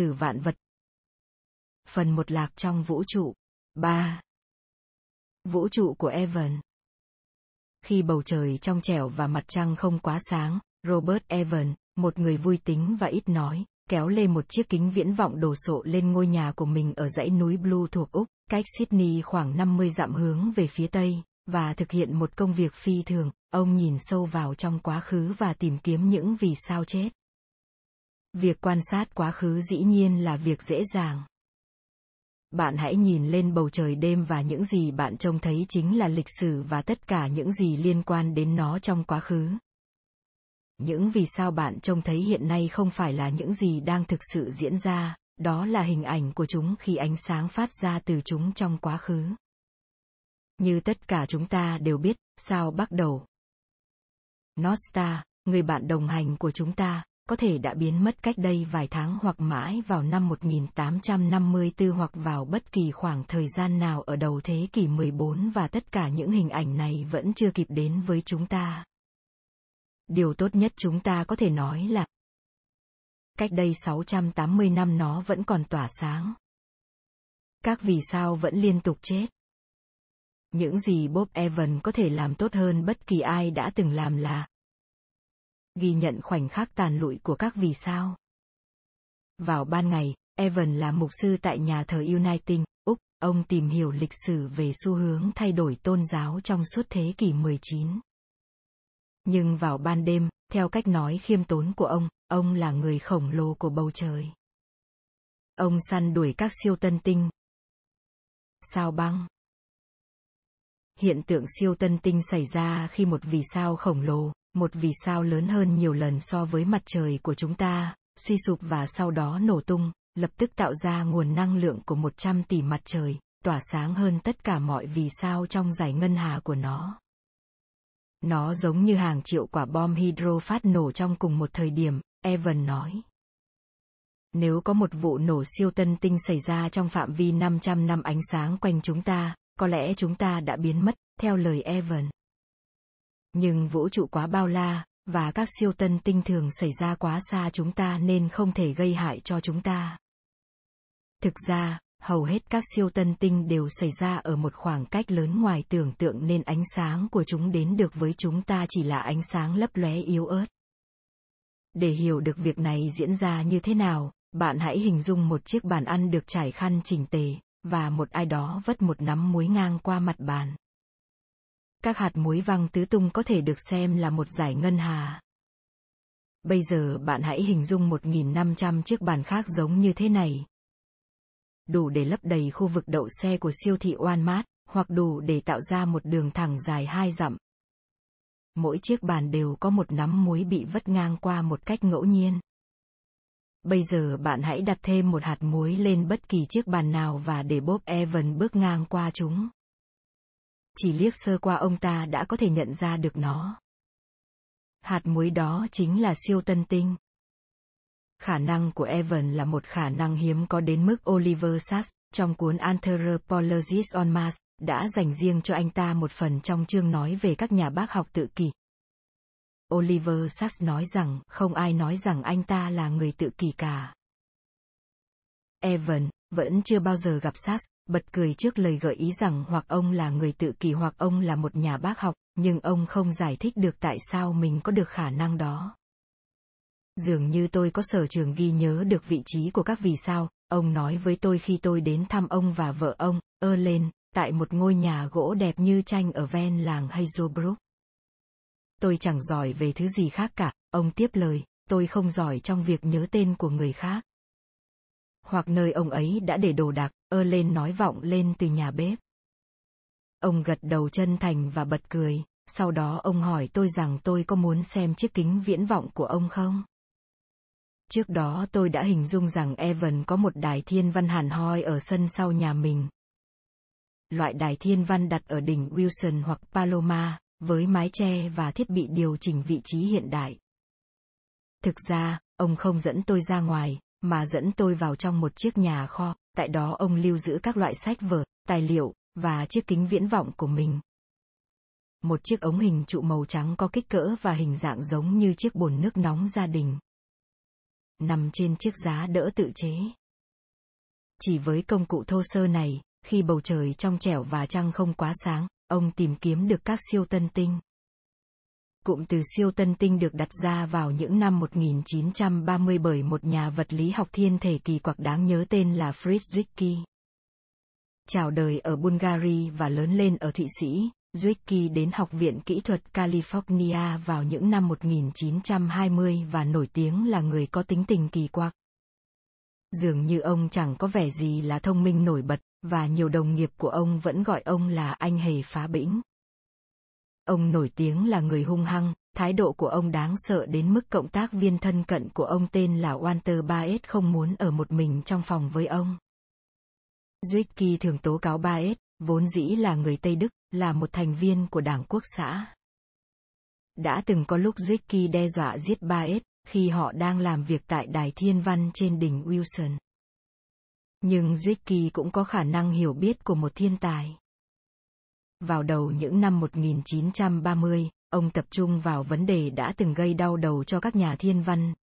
sử vạn vật. Phần một lạc trong vũ trụ. 3. Vũ trụ của Evan Khi bầu trời trong trẻo và mặt trăng không quá sáng, Robert Evan, một người vui tính và ít nói, kéo lê một chiếc kính viễn vọng đồ sộ lên ngôi nhà của mình ở dãy núi Blue thuộc Úc, cách Sydney khoảng 50 dặm hướng về phía tây, và thực hiện một công việc phi thường, ông nhìn sâu vào trong quá khứ và tìm kiếm những vì sao chết. Việc quan sát quá khứ dĩ nhiên là việc dễ dàng. Bạn hãy nhìn lên bầu trời đêm và những gì bạn trông thấy chính là lịch sử và tất cả những gì liên quan đến nó trong quá khứ. Những vì sao bạn trông thấy hiện nay không phải là những gì đang thực sự diễn ra, đó là hình ảnh của chúng khi ánh sáng phát ra từ chúng trong quá khứ. Như tất cả chúng ta đều biết, sao bắt đầu? Nosta người bạn đồng hành của chúng ta có thể đã biến mất cách đây vài tháng hoặc mãi vào năm 1854 hoặc vào bất kỳ khoảng thời gian nào ở đầu thế kỷ 14 và tất cả những hình ảnh này vẫn chưa kịp đến với chúng ta điều tốt nhất chúng ta có thể nói là cách đây 680 năm nó vẫn còn tỏa sáng. Các vì sao vẫn liên tục chết. Những gì Bob Evans có thể làm tốt hơn bất kỳ ai đã từng làm là ghi nhận khoảnh khắc tàn lụi của các vì sao. Vào ban ngày, Evan là mục sư tại nhà thờ Uniting, Úc, ông tìm hiểu lịch sử về xu hướng thay đổi tôn giáo trong suốt thế kỷ 19. Nhưng vào ban đêm, theo cách nói khiêm tốn của ông, ông là người khổng lồ của bầu trời. Ông săn đuổi các siêu tân tinh. Sao băng Hiện tượng siêu tân tinh xảy ra khi một vì sao khổng lồ, một vì sao lớn hơn nhiều lần so với mặt trời của chúng ta, suy sụp và sau đó nổ tung, lập tức tạo ra nguồn năng lượng của 100 tỷ mặt trời, tỏa sáng hơn tất cả mọi vì sao trong giải ngân hà của nó. Nó giống như hàng triệu quả bom hydro phát nổ trong cùng một thời điểm, Evan nói. Nếu có một vụ nổ siêu tân tinh xảy ra trong phạm vi 500 năm ánh sáng quanh chúng ta, có lẽ chúng ta đã biến mất, theo lời Evan. Nhưng vũ trụ quá bao la, và các siêu tân tinh thường xảy ra quá xa chúng ta nên không thể gây hại cho chúng ta. Thực ra, hầu hết các siêu tân tinh đều xảy ra ở một khoảng cách lớn ngoài tưởng tượng nên ánh sáng của chúng đến được với chúng ta chỉ là ánh sáng lấp lóe yếu ớt. Để hiểu được việc này diễn ra như thế nào, bạn hãy hình dung một chiếc bàn ăn được trải khăn chỉnh tề, và một ai đó vất một nắm muối ngang qua mặt bàn. Các hạt muối văng tứ tung có thể được xem là một giải ngân hà. Bây giờ bạn hãy hình dung 1.500 chiếc bàn khác giống như thế này, đủ để lấp đầy khu vực đậu xe của siêu thị Walmart, hoặc đủ để tạo ra một đường thẳng dài hai dặm. Mỗi chiếc bàn đều có một nắm muối bị vất ngang qua một cách ngẫu nhiên. Bây giờ bạn hãy đặt thêm một hạt muối lên bất kỳ chiếc bàn nào và để Bob Evan bước ngang qua chúng. Chỉ liếc sơ qua ông ta đã có thể nhận ra được nó. Hạt muối đó chính là siêu tân tinh. Khả năng của Evan là một khả năng hiếm có đến mức Oliver Sacks, trong cuốn Anthropologies on Mars, đã dành riêng cho anh ta một phần trong chương nói về các nhà bác học tự kỷ. Oliver Sacks nói rằng không ai nói rằng anh ta là người tự kỷ cả. Evan, vẫn chưa bao giờ gặp Sacks, bật cười trước lời gợi ý rằng hoặc ông là người tự kỷ hoặc ông là một nhà bác học, nhưng ông không giải thích được tại sao mình có được khả năng đó. Dường như tôi có sở trường ghi nhớ được vị trí của các vì sao, ông nói với tôi khi tôi đến thăm ông và vợ ông, ơ lên, tại một ngôi nhà gỗ đẹp như tranh ở ven làng Hazelbrook. Tôi chẳng giỏi về thứ gì khác cả, ông tiếp lời, tôi không giỏi trong việc nhớ tên của người khác. Hoặc nơi ông ấy đã để đồ đạc, ơ lên nói vọng lên từ nhà bếp. Ông gật đầu chân thành và bật cười, sau đó ông hỏi tôi rằng tôi có muốn xem chiếc kính viễn vọng của ông không? Trước đó tôi đã hình dung rằng Evan có một đài thiên văn hàn hoi ở sân sau nhà mình. Loại đài thiên văn đặt ở đỉnh Wilson hoặc Paloma, với mái che và thiết bị điều chỉnh vị trí hiện đại. Thực ra, ông không dẫn tôi ra ngoài, mà dẫn tôi vào trong một chiếc nhà kho, tại đó ông lưu giữ các loại sách vở, tài liệu, và chiếc kính viễn vọng của mình. Một chiếc ống hình trụ màu trắng có kích cỡ và hình dạng giống như chiếc bồn nước nóng gia đình nằm trên chiếc giá đỡ tự chế. Chỉ với công cụ thô sơ này, khi bầu trời trong trẻo và trăng không quá sáng, ông tìm kiếm được các siêu tân tinh. Cụm từ siêu tân tinh được đặt ra vào những năm 1930 bởi một nhà vật lý học thiên thể kỳ quặc đáng nhớ tên là Fritz Zwicky. Chào đời ở Bulgaria và lớn lên ở Thụy Sĩ, Zwicky đến Học viện Kỹ thuật California vào những năm 1920 và nổi tiếng là người có tính tình kỳ quặc. Dường như ông chẳng có vẻ gì là thông minh nổi bật, và nhiều đồng nghiệp của ông vẫn gọi ông là anh hề phá bĩnh. Ông nổi tiếng là người hung hăng, thái độ của ông đáng sợ đến mức cộng tác viên thân cận của ông tên là Walter Baez không muốn ở một mình trong phòng với ông. Zwicky thường tố cáo Baez, vốn dĩ là người Tây Đức, là một thành viên của Đảng Quốc xã. Đã từng có lúc Zwicky đe dọa giết Baez, khi họ đang làm việc tại Đài Thiên Văn trên đỉnh Wilson. Nhưng Zwicky cũng có khả năng hiểu biết của một thiên tài. Vào đầu những năm 1930, ông tập trung vào vấn đề đã từng gây đau đầu cho các nhà thiên văn.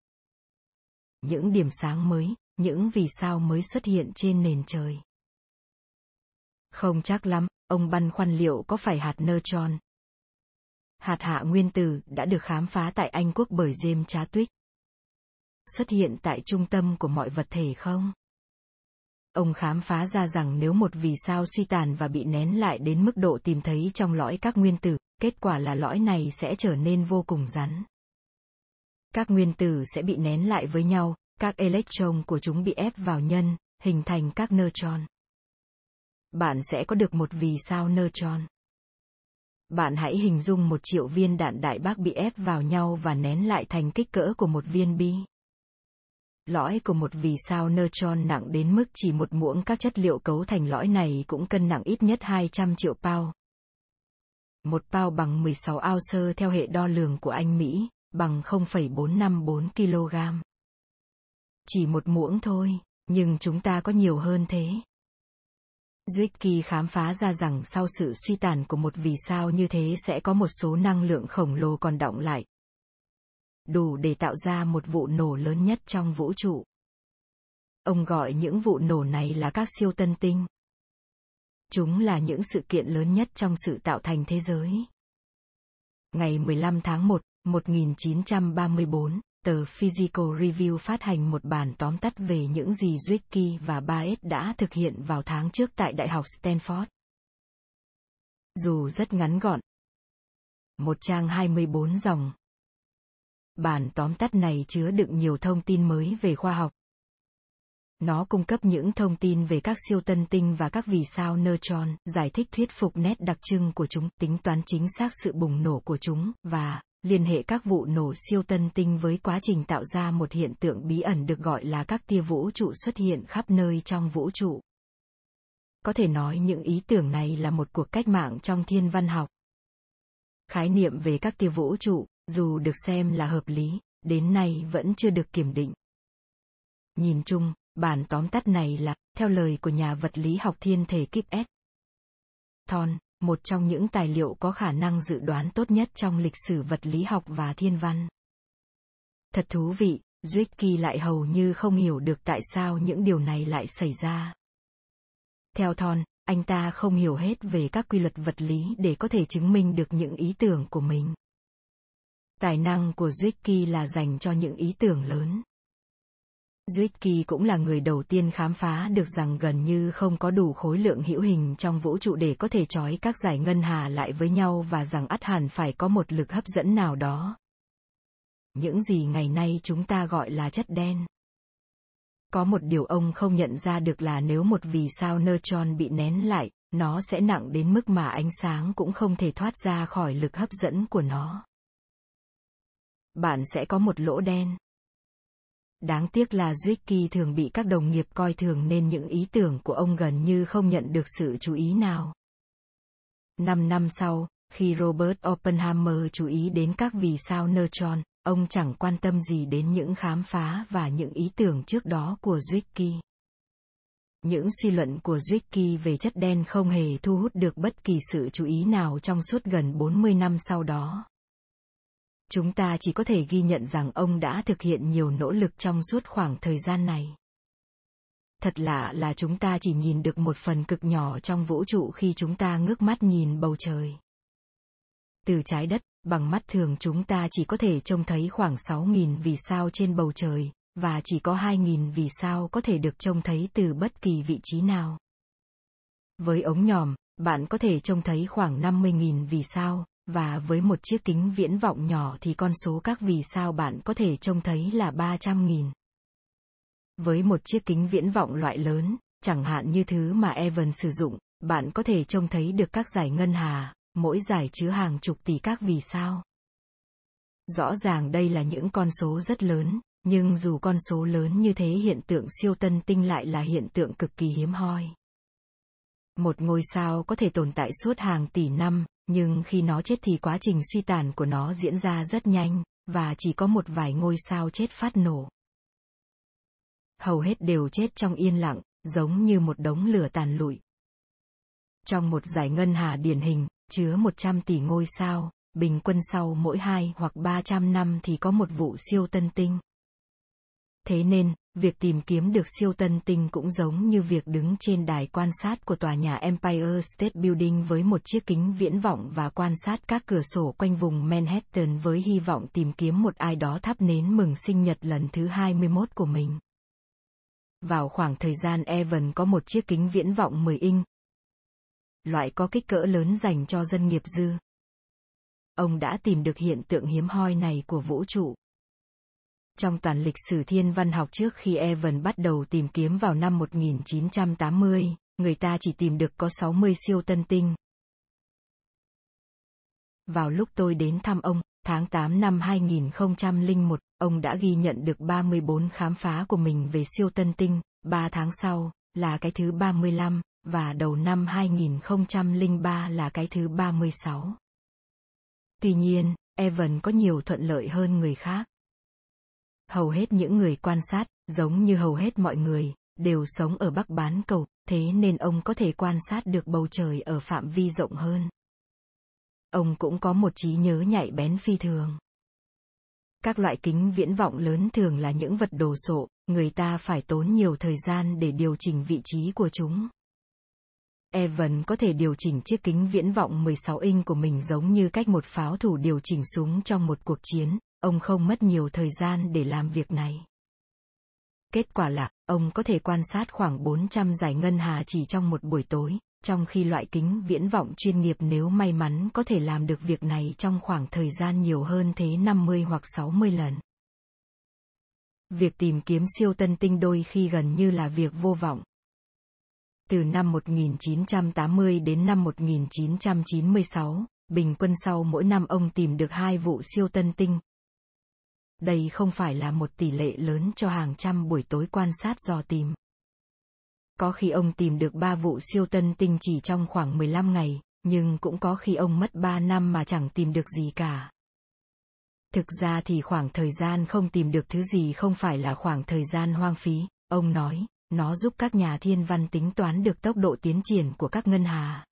Những điểm sáng mới, những vì sao mới xuất hiện trên nền trời. Không chắc lắm, ông băn khoăn liệu có phải hạt neutron. Hạt hạ nguyên tử đã được khám phá tại Anh Quốc bởi James Chadwick. Xuất hiện tại trung tâm của mọi vật thể không? Ông khám phá ra rằng nếu một vì sao suy tàn và bị nén lại đến mức độ tìm thấy trong lõi các nguyên tử, kết quả là lõi này sẽ trở nên vô cùng rắn. Các nguyên tử sẽ bị nén lại với nhau, các electron của chúng bị ép vào nhân, hình thành các neutron. Bạn sẽ có được một vì sao neutron. Bạn hãy hình dung một triệu viên đạn đại bác bị ép vào nhau và nén lại thành kích cỡ của một viên bi. Lõi của một vì sao neutron nặng đến mức chỉ một muỗng các chất liệu cấu thành lõi này cũng cân nặng ít nhất 200 triệu pound. Một pound bằng 16 ounce theo hệ đo lường của Anh Mỹ, bằng 0,454 kg. Chỉ một muỗng thôi, nhưng chúng ta có nhiều hơn thế. Zwicky khám phá ra rằng sau sự suy tàn của một vì sao như thế sẽ có một số năng lượng khổng lồ còn đọng lại, đủ để tạo ra một vụ nổ lớn nhất trong vũ trụ. Ông gọi những vụ nổ này là các siêu tân tinh. Chúng là những sự kiện lớn nhất trong sự tạo thành thế giới. Ngày 15 tháng 1, 1934, tờ Physical Review phát hành một bản tóm tắt về những gì Zwicky và Baez đã thực hiện vào tháng trước tại Đại học Stanford. Dù rất ngắn gọn. Một trang 24 dòng, Bản tóm tắt này chứa đựng nhiều thông tin mới về khoa học. Nó cung cấp những thông tin về các siêu tân tinh và các vì sao neutron, giải thích thuyết phục nét đặc trưng của chúng, tính toán chính xác sự bùng nổ của chúng, và liên hệ các vụ nổ siêu tân tinh với quá trình tạo ra một hiện tượng bí ẩn được gọi là các tia vũ trụ xuất hiện khắp nơi trong vũ trụ. Có thể nói những ý tưởng này là một cuộc cách mạng trong thiên văn học. Khái niệm về các tia vũ trụ, dù được xem là hợp lý, đến nay vẫn chưa được kiểm định. Nhìn chung, bản tóm tắt này là, theo lời của nhà vật lý học thiên thể Kip S. Thon, một trong những tài liệu có khả năng dự đoán tốt nhất trong lịch sử vật lý học và thiên văn. Thật thú vị, Zwicky lại hầu như không hiểu được tại sao những điều này lại xảy ra. Theo Thon, anh ta không hiểu hết về các quy luật vật lý để có thể chứng minh được những ý tưởng của mình. Tài năng của Zwicky là dành cho những ý tưởng lớn. Zwicky cũng là người đầu tiên khám phá được rằng gần như không có đủ khối lượng hữu hình trong vũ trụ để có thể trói các giải ngân hà lại với nhau và rằng ắt hẳn phải có một lực hấp dẫn nào đó. Những gì ngày nay chúng ta gọi là chất đen. Có một điều ông không nhận ra được là nếu một vì sao neutron bị nén lại, nó sẽ nặng đến mức mà ánh sáng cũng không thể thoát ra khỏi lực hấp dẫn của nó bạn sẽ có một lỗ đen. Đáng tiếc là Zwicky thường bị các đồng nghiệp coi thường nên những ý tưởng của ông gần như không nhận được sự chú ý nào. Năm năm sau, khi Robert Oppenheimer chú ý đến các vì sao neutron, ông chẳng quan tâm gì đến những khám phá và những ý tưởng trước đó của Zwicky. Những suy luận của Zwicky về chất đen không hề thu hút được bất kỳ sự chú ý nào trong suốt gần 40 năm sau đó chúng ta chỉ có thể ghi nhận rằng ông đã thực hiện nhiều nỗ lực trong suốt khoảng thời gian này. Thật lạ là chúng ta chỉ nhìn được một phần cực nhỏ trong vũ trụ khi chúng ta ngước mắt nhìn bầu trời. Từ trái đất bằng mắt thường chúng ta chỉ có thể trông thấy khoảng 6.000 vì sao trên bầu trời, và chỉ có 2.000 vì sao có thể được trông thấy từ bất kỳ vị trí nào. Với ống nhòm, bạn có thể trông thấy khoảng 50.000 vì sao, và với một chiếc kính viễn vọng nhỏ thì con số các vì sao bạn có thể trông thấy là 300.000. Với một chiếc kính viễn vọng loại lớn, chẳng hạn như thứ mà Evan sử dụng, bạn có thể trông thấy được các giải ngân hà, mỗi giải chứa hàng chục tỷ các vì sao. Rõ ràng đây là những con số rất lớn, nhưng dù con số lớn như thế hiện tượng siêu tân tinh lại là hiện tượng cực kỳ hiếm hoi. Một ngôi sao có thể tồn tại suốt hàng tỷ năm, nhưng khi nó chết thì quá trình suy tàn của nó diễn ra rất nhanh, và chỉ có một vài ngôi sao chết phát nổ. Hầu hết đều chết trong yên lặng, giống như một đống lửa tàn lụi. Trong một giải ngân hà điển hình, chứa 100 tỷ ngôi sao, bình quân sau mỗi 2 hoặc 300 năm thì có một vụ siêu tân tinh. Thế nên, việc tìm kiếm được siêu tân tinh cũng giống như việc đứng trên đài quan sát của tòa nhà Empire State Building với một chiếc kính viễn vọng và quan sát các cửa sổ quanh vùng Manhattan với hy vọng tìm kiếm một ai đó thắp nến mừng sinh nhật lần thứ 21 của mình. Vào khoảng thời gian Evan có một chiếc kính viễn vọng 10 inch, loại có kích cỡ lớn dành cho dân nghiệp dư. Ông đã tìm được hiện tượng hiếm hoi này của vũ trụ. Trong toàn lịch sử thiên văn học trước khi Evan bắt đầu tìm kiếm vào năm 1980, người ta chỉ tìm được có 60 siêu tân tinh. Vào lúc tôi đến thăm ông, tháng 8 năm 2001, ông đã ghi nhận được 34 khám phá của mình về siêu tân tinh, 3 tháng sau, là cái thứ 35, và đầu năm 2003 là cái thứ 36. Tuy nhiên, Evan có nhiều thuận lợi hơn người khác. Hầu hết những người quan sát, giống như hầu hết mọi người, đều sống ở Bắc bán cầu, thế nên ông có thể quan sát được bầu trời ở phạm vi rộng hơn. Ông cũng có một trí nhớ nhạy bén phi thường. Các loại kính viễn vọng lớn thường là những vật đồ sộ, người ta phải tốn nhiều thời gian để điều chỉnh vị trí của chúng. Evan có thể điều chỉnh chiếc kính viễn vọng 16 inch của mình giống như cách một pháo thủ điều chỉnh súng trong một cuộc chiến, ông không mất nhiều thời gian để làm việc này. Kết quả là, ông có thể quan sát khoảng 400 giải ngân hà chỉ trong một buổi tối, trong khi loại kính viễn vọng chuyên nghiệp nếu may mắn có thể làm được việc này trong khoảng thời gian nhiều hơn thế 50 hoặc 60 lần. Việc tìm kiếm siêu tân tinh đôi khi gần như là việc vô vọng, từ năm 1980 đến năm 1996, bình quân sau mỗi năm ông tìm được hai vụ siêu tân tinh. Đây không phải là một tỷ lệ lớn cho hàng trăm buổi tối quan sát dò tìm. Có khi ông tìm được ba vụ siêu tân tinh chỉ trong khoảng 15 ngày, nhưng cũng có khi ông mất 3 năm mà chẳng tìm được gì cả. Thực ra thì khoảng thời gian không tìm được thứ gì không phải là khoảng thời gian hoang phí, ông nói nó giúp các nhà thiên văn tính toán được tốc độ tiến triển của các ngân hà.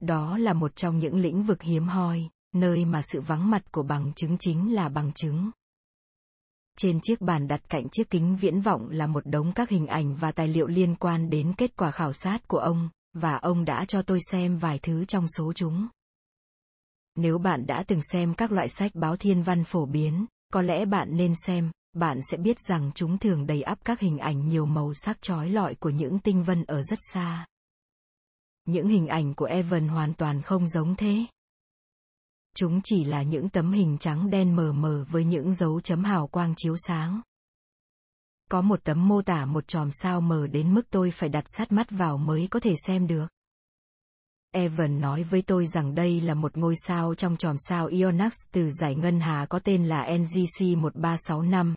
Đó là một trong những lĩnh vực hiếm hoi, nơi mà sự vắng mặt của bằng chứng chính là bằng chứng. Trên chiếc bàn đặt cạnh chiếc kính viễn vọng là một đống các hình ảnh và tài liệu liên quan đến kết quả khảo sát của ông, và ông đã cho tôi xem vài thứ trong số chúng. Nếu bạn đã từng xem các loại sách báo thiên văn phổ biến, có lẽ bạn nên xem bạn sẽ biết rằng chúng thường đầy ắp các hình ảnh nhiều màu sắc chói lọi của những tinh vân ở rất xa. Những hình ảnh của Evan hoàn toàn không giống thế. Chúng chỉ là những tấm hình trắng đen mờ mờ với những dấu chấm hào quang chiếu sáng. Có một tấm mô tả một chòm sao mờ đến mức tôi phải đặt sát mắt vào mới có thể xem được. Evan nói với tôi rằng đây là một ngôi sao trong chòm sao Ionax từ giải ngân hà có tên là NGC 1365.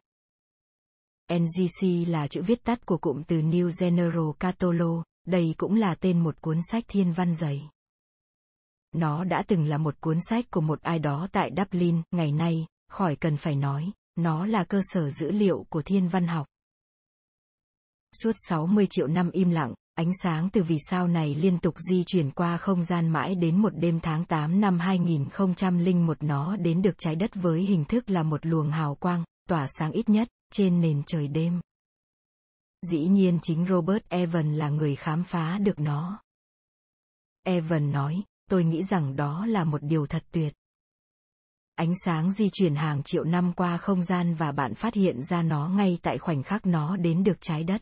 NGC là chữ viết tắt của cụm từ New General Catolo, đây cũng là tên một cuốn sách thiên văn dày. Nó đã từng là một cuốn sách của một ai đó tại Dublin, ngày nay, khỏi cần phải nói, nó là cơ sở dữ liệu của thiên văn học. Suốt 60 triệu năm im lặng, ánh sáng từ vì sao này liên tục di chuyển qua không gian mãi đến một đêm tháng 8 năm 2001 nó đến được trái đất với hình thức là một luồng hào quang, tỏa sáng ít nhất, trên nền trời đêm. Dĩ nhiên chính Robert Evan là người khám phá được nó. Evan nói, tôi nghĩ rằng đó là một điều thật tuyệt. Ánh sáng di chuyển hàng triệu năm qua không gian và bạn phát hiện ra nó ngay tại khoảnh khắc nó đến được trái đất.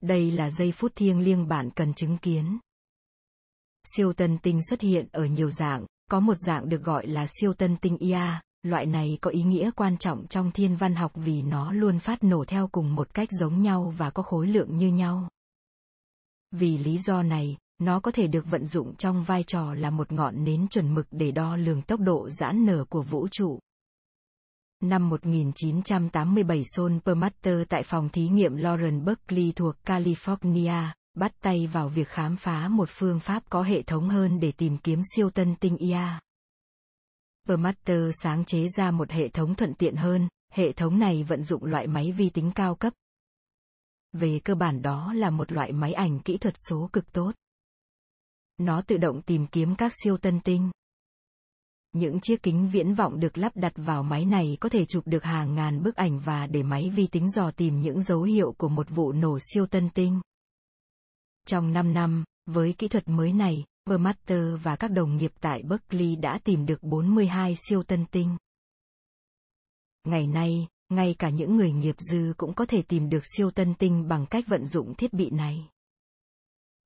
Đây là giây phút thiêng liêng bạn cần chứng kiến. Siêu tân tinh xuất hiện ở nhiều dạng, có một dạng được gọi là siêu tân tinh IA, loại này có ý nghĩa quan trọng trong thiên văn học vì nó luôn phát nổ theo cùng một cách giống nhau và có khối lượng như nhau. Vì lý do này, nó có thể được vận dụng trong vai trò là một ngọn nến chuẩn mực để đo lường tốc độ giãn nở của vũ trụ. Năm 1987 Sol Permatter tại phòng thí nghiệm Lawrence Berkeley thuộc California, bắt tay vào việc khám phá một phương pháp có hệ thống hơn để tìm kiếm siêu tân tinh IA. Permatter sáng chế ra một hệ thống thuận tiện hơn, hệ thống này vận dụng loại máy vi tính cao cấp. Về cơ bản đó là một loại máy ảnh kỹ thuật số cực tốt. Nó tự động tìm kiếm các siêu tân tinh. Những chiếc kính viễn vọng được lắp đặt vào máy này có thể chụp được hàng ngàn bức ảnh và để máy vi tính dò tìm những dấu hiệu của một vụ nổ siêu tân tinh. Trong 5 năm, với kỹ thuật mới này, Vermaster và các đồng nghiệp tại Berkeley đã tìm được 42 siêu tân tinh. Ngày nay, ngay cả những người nghiệp dư cũng có thể tìm được siêu tân tinh bằng cách vận dụng thiết bị này.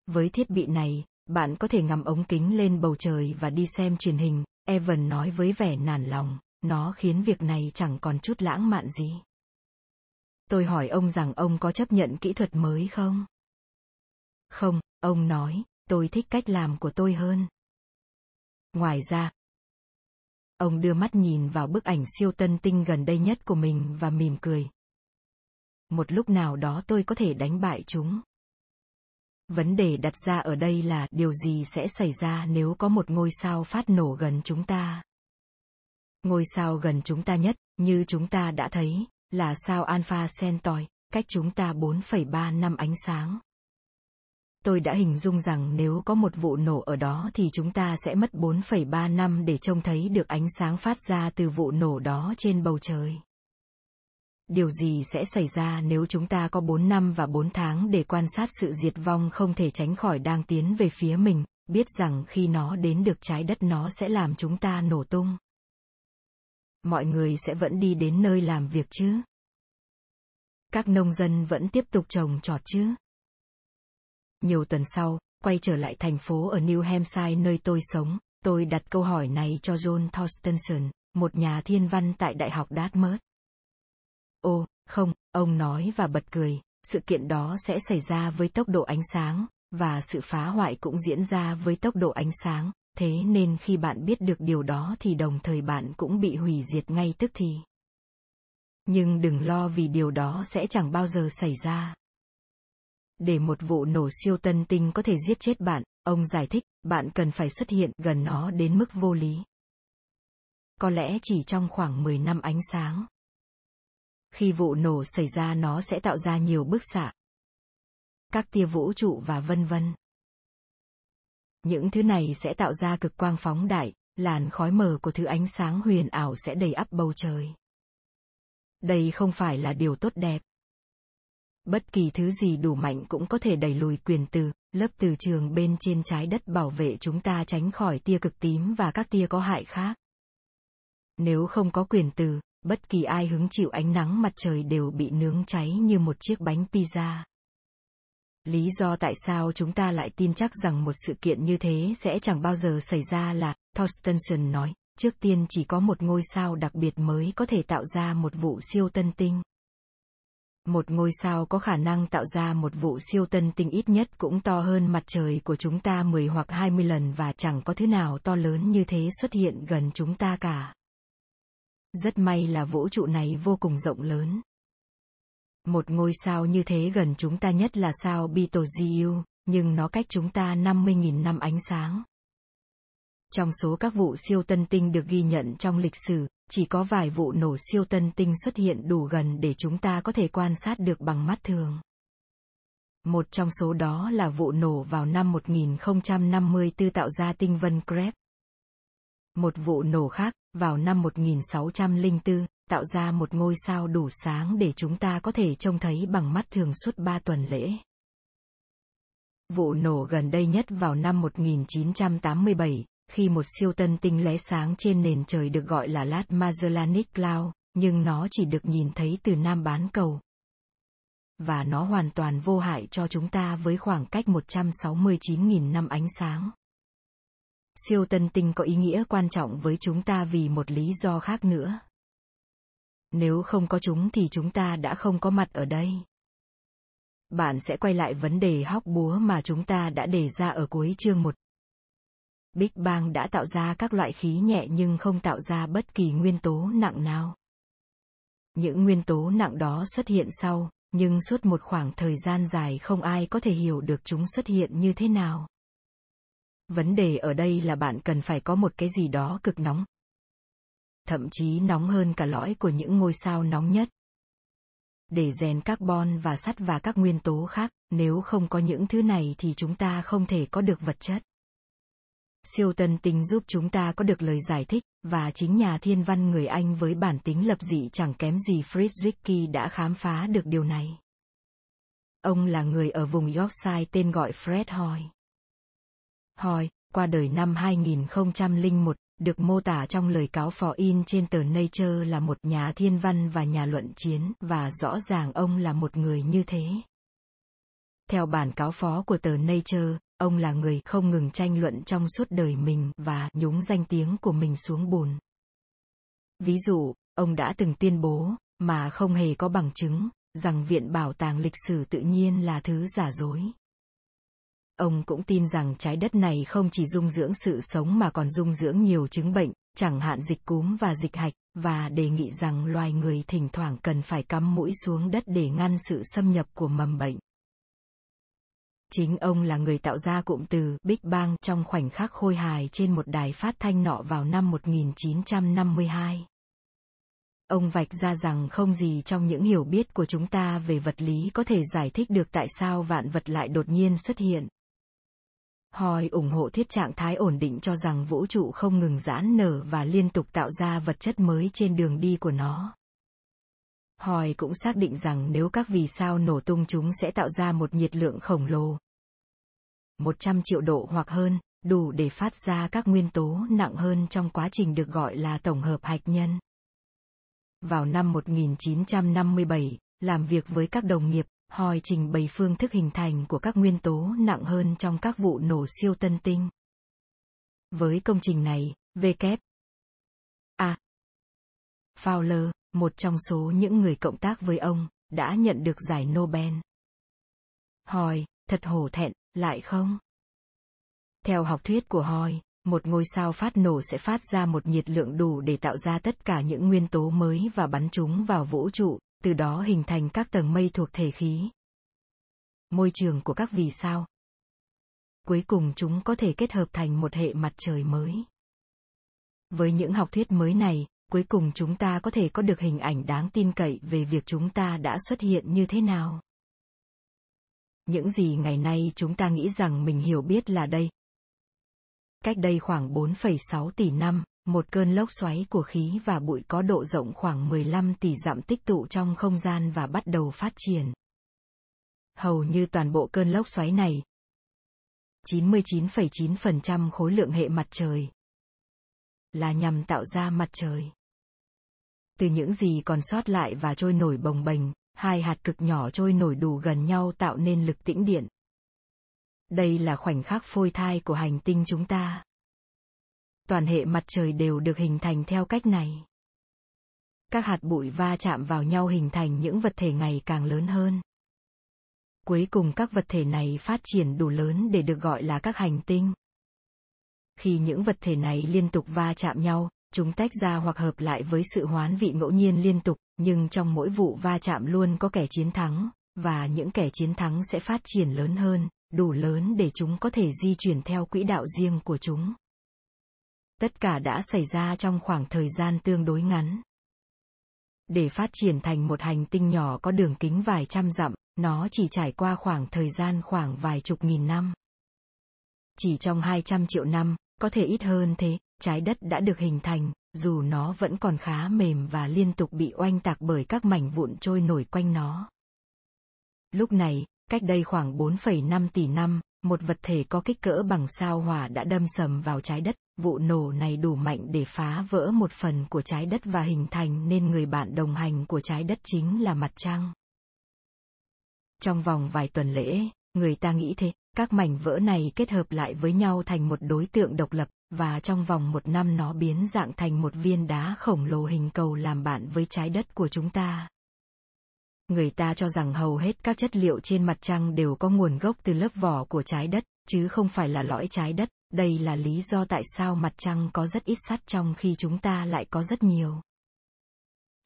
Với thiết bị này, bạn có thể ngắm ống kính lên bầu trời và đi xem truyền hình, Evan nói với vẻ nản lòng, nó khiến việc này chẳng còn chút lãng mạn gì. Tôi hỏi ông rằng ông có chấp nhận kỹ thuật mới không? Không, ông nói, tôi thích cách làm của tôi hơn. Ngoài ra, ông đưa mắt nhìn vào bức ảnh siêu tân tinh gần đây nhất của mình và mỉm cười. Một lúc nào đó tôi có thể đánh bại chúng. Vấn đề đặt ra ở đây là điều gì sẽ xảy ra nếu có một ngôi sao phát nổ gần chúng ta. Ngôi sao gần chúng ta nhất, như chúng ta đã thấy, là sao Alpha Centauri, cách chúng ta 4,3 năm ánh sáng. Tôi đã hình dung rằng nếu có một vụ nổ ở đó thì chúng ta sẽ mất 4,3 năm để trông thấy được ánh sáng phát ra từ vụ nổ đó trên bầu trời điều gì sẽ xảy ra nếu chúng ta có 4 năm và 4 tháng để quan sát sự diệt vong không thể tránh khỏi đang tiến về phía mình, biết rằng khi nó đến được trái đất nó sẽ làm chúng ta nổ tung. Mọi người sẽ vẫn đi đến nơi làm việc chứ? Các nông dân vẫn tiếp tục trồng trọt chứ? Nhiều tuần sau, quay trở lại thành phố ở New Hampshire nơi tôi sống, tôi đặt câu hỏi này cho John Thorstenson, một nhà thiên văn tại Đại học Dartmouth. Ô, không, ông nói và bật cười, sự kiện đó sẽ xảy ra với tốc độ ánh sáng, và sự phá hoại cũng diễn ra với tốc độ ánh sáng, thế nên khi bạn biết được điều đó thì đồng thời bạn cũng bị hủy diệt ngay tức thì. Nhưng đừng lo vì điều đó sẽ chẳng bao giờ xảy ra. Để một vụ nổ siêu tân tinh có thể giết chết bạn, ông giải thích, bạn cần phải xuất hiện gần nó đến mức vô lý. Có lẽ chỉ trong khoảng 10 năm ánh sáng khi vụ nổ xảy ra nó sẽ tạo ra nhiều bức xạ. Các tia vũ trụ và vân vân. Những thứ này sẽ tạo ra cực quang phóng đại, làn khói mờ của thứ ánh sáng huyền ảo sẽ đầy ắp bầu trời. Đây không phải là điều tốt đẹp. Bất kỳ thứ gì đủ mạnh cũng có thể đẩy lùi quyền từ, lớp từ trường bên trên trái đất bảo vệ chúng ta tránh khỏi tia cực tím và các tia có hại khác. Nếu không có quyền từ bất kỳ ai hứng chịu ánh nắng mặt trời đều bị nướng cháy như một chiếc bánh pizza. Lý do tại sao chúng ta lại tin chắc rằng một sự kiện như thế sẽ chẳng bao giờ xảy ra là, Thorstenson nói, trước tiên chỉ có một ngôi sao đặc biệt mới có thể tạo ra một vụ siêu tân tinh. Một ngôi sao có khả năng tạo ra một vụ siêu tân tinh ít nhất cũng to hơn mặt trời của chúng ta 10 hoặc 20 lần và chẳng có thứ nào to lớn như thế xuất hiện gần chúng ta cả. Rất may là vũ trụ này vô cùng rộng lớn. Một ngôi sao như thế gần chúng ta nhất là sao Betelgeuse, nhưng nó cách chúng ta 50.000 năm ánh sáng. Trong số các vụ siêu tân tinh được ghi nhận trong lịch sử, chỉ có vài vụ nổ siêu tân tinh xuất hiện đủ gần để chúng ta có thể quan sát được bằng mắt thường. Một trong số đó là vụ nổ vào năm 1054 tạo ra tinh vân Krebs. Một vụ nổ khác, vào năm 1604, tạo ra một ngôi sao đủ sáng để chúng ta có thể trông thấy bằng mắt thường suốt ba tuần lễ. Vụ nổ gần đây nhất vào năm 1987, khi một siêu tân tinh lóe sáng trên nền trời được gọi là Lát Magellanic Cloud, nhưng nó chỉ được nhìn thấy từ nam bán cầu. Và nó hoàn toàn vô hại cho chúng ta với khoảng cách 169.000 năm ánh sáng. Siêu tân tinh có ý nghĩa quan trọng với chúng ta vì một lý do khác nữa. Nếu không có chúng thì chúng ta đã không có mặt ở đây. Bạn sẽ quay lại vấn đề hóc búa mà chúng ta đã đề ra ở cuối chương 1. Big Bang đã tạo ra các loại khí nhẹ nhưng không tạo ra bất kỳ nguyên tố nặng nào. Những nguyên tố nặng đó xuất hiện sau, nhưng suốt một khoảng thời gian dài không ai có thể hiểu được chúng xuất hiện như thế nào. Vấn đề ở đây là bạn cần phải có một cái gì đó cực nóng. Thậm chí nóng hơn cả lõi của những ngôi sao nóng nhất. Để rèn carbon và sắt và các nguyên tố khác, nếu không có những thứ này thì chúng ta không thể có được vật chất. Siêu tân tinh giúp chúng ta có được lời giải thích, và chính nhà thiên văn người Anh với bản tính lập dị chẳng kém gì Friedrich đã khám phá được điều này. Ông là người ở vùng Yorkshire tên gọi Fred Hoy. Hoy, qua đời năm 2001, được mô tả trong lời cáo phò in trên tờ Nature là một nhà thiên văn và nhà luận chiến, và rõ ràng ông là một người như thế. Theo bản cáo phó của tờ Nature, ông là người không ngừng tranh luận trong suốt đời mình và nhúng danh tiếng của mình xuống bùn. Ví dụ, ông đã từng tuyên bố, mà không hề có bằng chứng, rằng Viện Bảo tàng Lịch sử tự nhiên là thứ giả dối. Ông cũng tin rằng trái đất này không chỉ dung dưỡng sự sống mà còn dung dưỡng nhiều chứng bệnh, chẳng hạn dịch cúm và dịch hạch, và đề nghị rằng loài người thỉnh thoảng cần phải cắm mũi xuống đất để ngăn sự xâm nhập của mầm bệnh. Chính ông là người tạo ra cụm từ Big Bang trong khoảnh khắc khôi hài trên một đài phát thanh nọ vào năm 1952. Ông vạch ra rằng không gì trong những hiểu biết của chúng ta về vật lý có thể giải thích được tại sao vạn vật lại đột nhiên xuất hiện. Hoi ủng hộ thiết trạng thái ổn định cho rằng vũ trụ không ngừng giãn nở và liên tục tạo ra vật chất mới trên đường đi của nó. Hoi cũng xác định rằng nếu các vì sao nổ tung chúng sẽ tạo ra một nhiệt lượng khổng lồ. 100 triệu độ hoặc hơn, đủ để phát ra các nguyên tố nặng hơn trong quá trình được gọi là tổng hợp hạch nhân. Vào năm 1957, làm việc với các đồng nghiệp, Hoi trình bày phương thức hình thành của các nguyên tố nặng hơn trong các vụ nổ siêu tân tinh. Với công trình này, V kép A. Fowler, một trong số những người cộng tác với ông, đã nhận được giải Nobel. Hoi, thật hổ thẹn, lại không? Theo học thuyết của Hoi, một ngôi sao phát nổ sẽ phát ra một nhiệt lượng đủ để tạo ra tất cả những nguyên tố mới và bắn chúng vào vũ trụ, từ đó hình thành các tầng mây thuộc thể khí. Môi trường của các vì sao. Cuối cùng chúng có thể kết hợp thành một hệ mặt trời mới. Với những học thuyết mới này, cuối cùng chúng ta có thể có được hình ảnh đáng tin cậy về việc chúng ta đã xuất hiện như thế nào. Những gì ngày nay chúng ta nghĩ rằng mình hiểu biết là đây. Cách đây khoảng 4,6 tỷ năm, một cơn lốc xoáy của khí và bụi có độ rộng khoảng 15 tỷ dặm tích tụ trong không gian và bắt đầu phát triển. Hầu như toàn bộ cơn lốc xoáy này, 99,9% khối lượng hệ mặt trời, là nhằm tạo ra mặt trời. Từ những gì còn sót lại và trôi nổi bồng bềnh, hai hạt cực nhỏ trôi nổi đủ gần nhau tạo nên lực tĩnh điện. Đây là khoảnh khắc phôi thai của hành tinh chúng ta toàn hệ mặt trời đều được hình thành theo cách này. Các hạt bụi va chạm vào nhau hình thành những vật thể ngày càng lớn hơn. Cuối cùng các vật thể này phát triển đủ lớn để được gọi là các hành tinh. Khi những vật thể này liên tục va chạm nhau, chúng tách ra hoặc hợp lại với sự hoán vị ngẫu nhiên liên tục, nhưng trong mỗi vụ va chạm luôn có kẻ chiến thắng, và những kẻ chiến thắng sẽ phát triển lớn hơn, đủ lớn để chúng có thể di chuyển theo quỹ đạo riêng của chúng tất cả đã xảy ra trong khoảng thời gian tương đối ngắn. Để phát triển thành một hành tinh nhỏ có đường kính vài trăm dặm, nó chỉ trải qua khoảng thời gian khoảng vài chục nghìn năm. Chỉ trong 200 triệu năm, có thể ít hơn thế, trái đất đã được hình thành, dù nó vẫn còn khá mềm và liên tục bị oanh tạc bởi các mảnh vụn trôi nổi quanh nó. Lúc này, cách đây khoảng 4,5 tỷ năm, một vật thể có kích cỡ bằng sao hỏa đã đâm sầm vào trái đất, vụ nổ này đủ mạnh để phá vỡ một phần của trái đất và hình thành nên người bạn đồng hành của trái đất chính là mặt trăng. Trong vòng vài tuần lễ, người ta nghĩ thế, các mảnh vỡ này kết hợp lại với nhau thành một đối tượng độc lập, và trong vòng một năm nó biến dạng thành một viên đá khổng lồ hình cầu làm bạn với trái đất của chúng ta. Người ta cho rằng hầu hết các chất liệu trên mặt trăng đều có nguồn gốc từ lớp vỏ của trái đất, chứ không phải là lõi trái đất. Đây là lý do tại sao mặt trăng có rất ít sắt trong khi chúng ta lại có rất nhiều.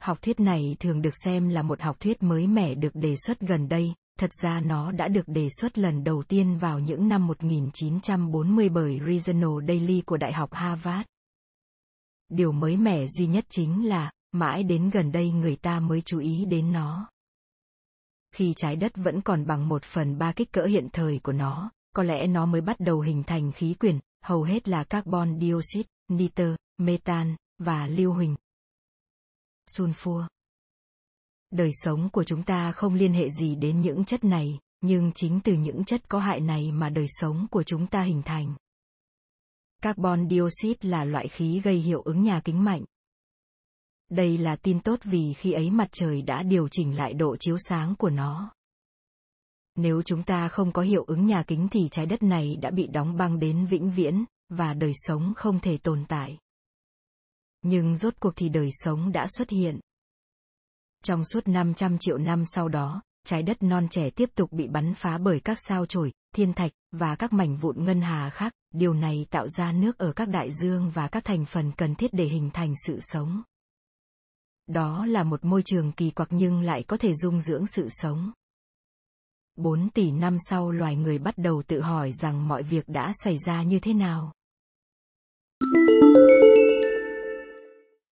Học thuyết này thường được xem là một học thuyết mới mẻ được đề xuất gần đây, thật ra nó đã được đề xuất lần đầu tiên vào những năm 1940 bởi Regional Daily của Đại học Harvard. Điều mới mẻ duy nhất chính là, mãi đến gần đây người ta mới chú ý đến nó. Khi trái đất vẫn còn bằng một phần ba kích cỡ hiện thời của nó, có lẽ nó mới bắt đầu hình thành khí quyển, hầu hết là carbon dioxide, nitơ, metan, và lưu huỳnh. sunfua. đời sống của chúng ta không liên hệ gì đến những chất này nhưng chính từ những chất có hại này mà đời sống của chúng ta hình thành carbon dioxide là loại khí gây hiệu ứng nhà kính mạnh đây là tin tốt vì khi ấy mặt trời đã điều chỉnh lại độ chiếu sáng của nó. Nếu chúng ta không có hiệu ứng nhà kính thì trái đất này đã bị đóng băng đến vĩnh viễn và đời sống không thể tồn tại. Nhưng rốt cuộc thì đời sống đã xuất hiện. Trong suốt 500 triệu năm sau đó, trái đất non trẻ tiếp tục bị bắn phá bởi các sao chổi, thiên thạch và các mảnh vụn ngân hà khác, điều này tạo ra nước ở các đại dương và các thành phần cần thiết để hình thành sự sống. Đó là một môi trường kỳ quặc nhưng lại có thể dung dưỡng sự sống. 4 tỷ năm sau, loài người bắt đầu tự hỏi rằng mọi việc đã xảy ra như thế nào. Thank you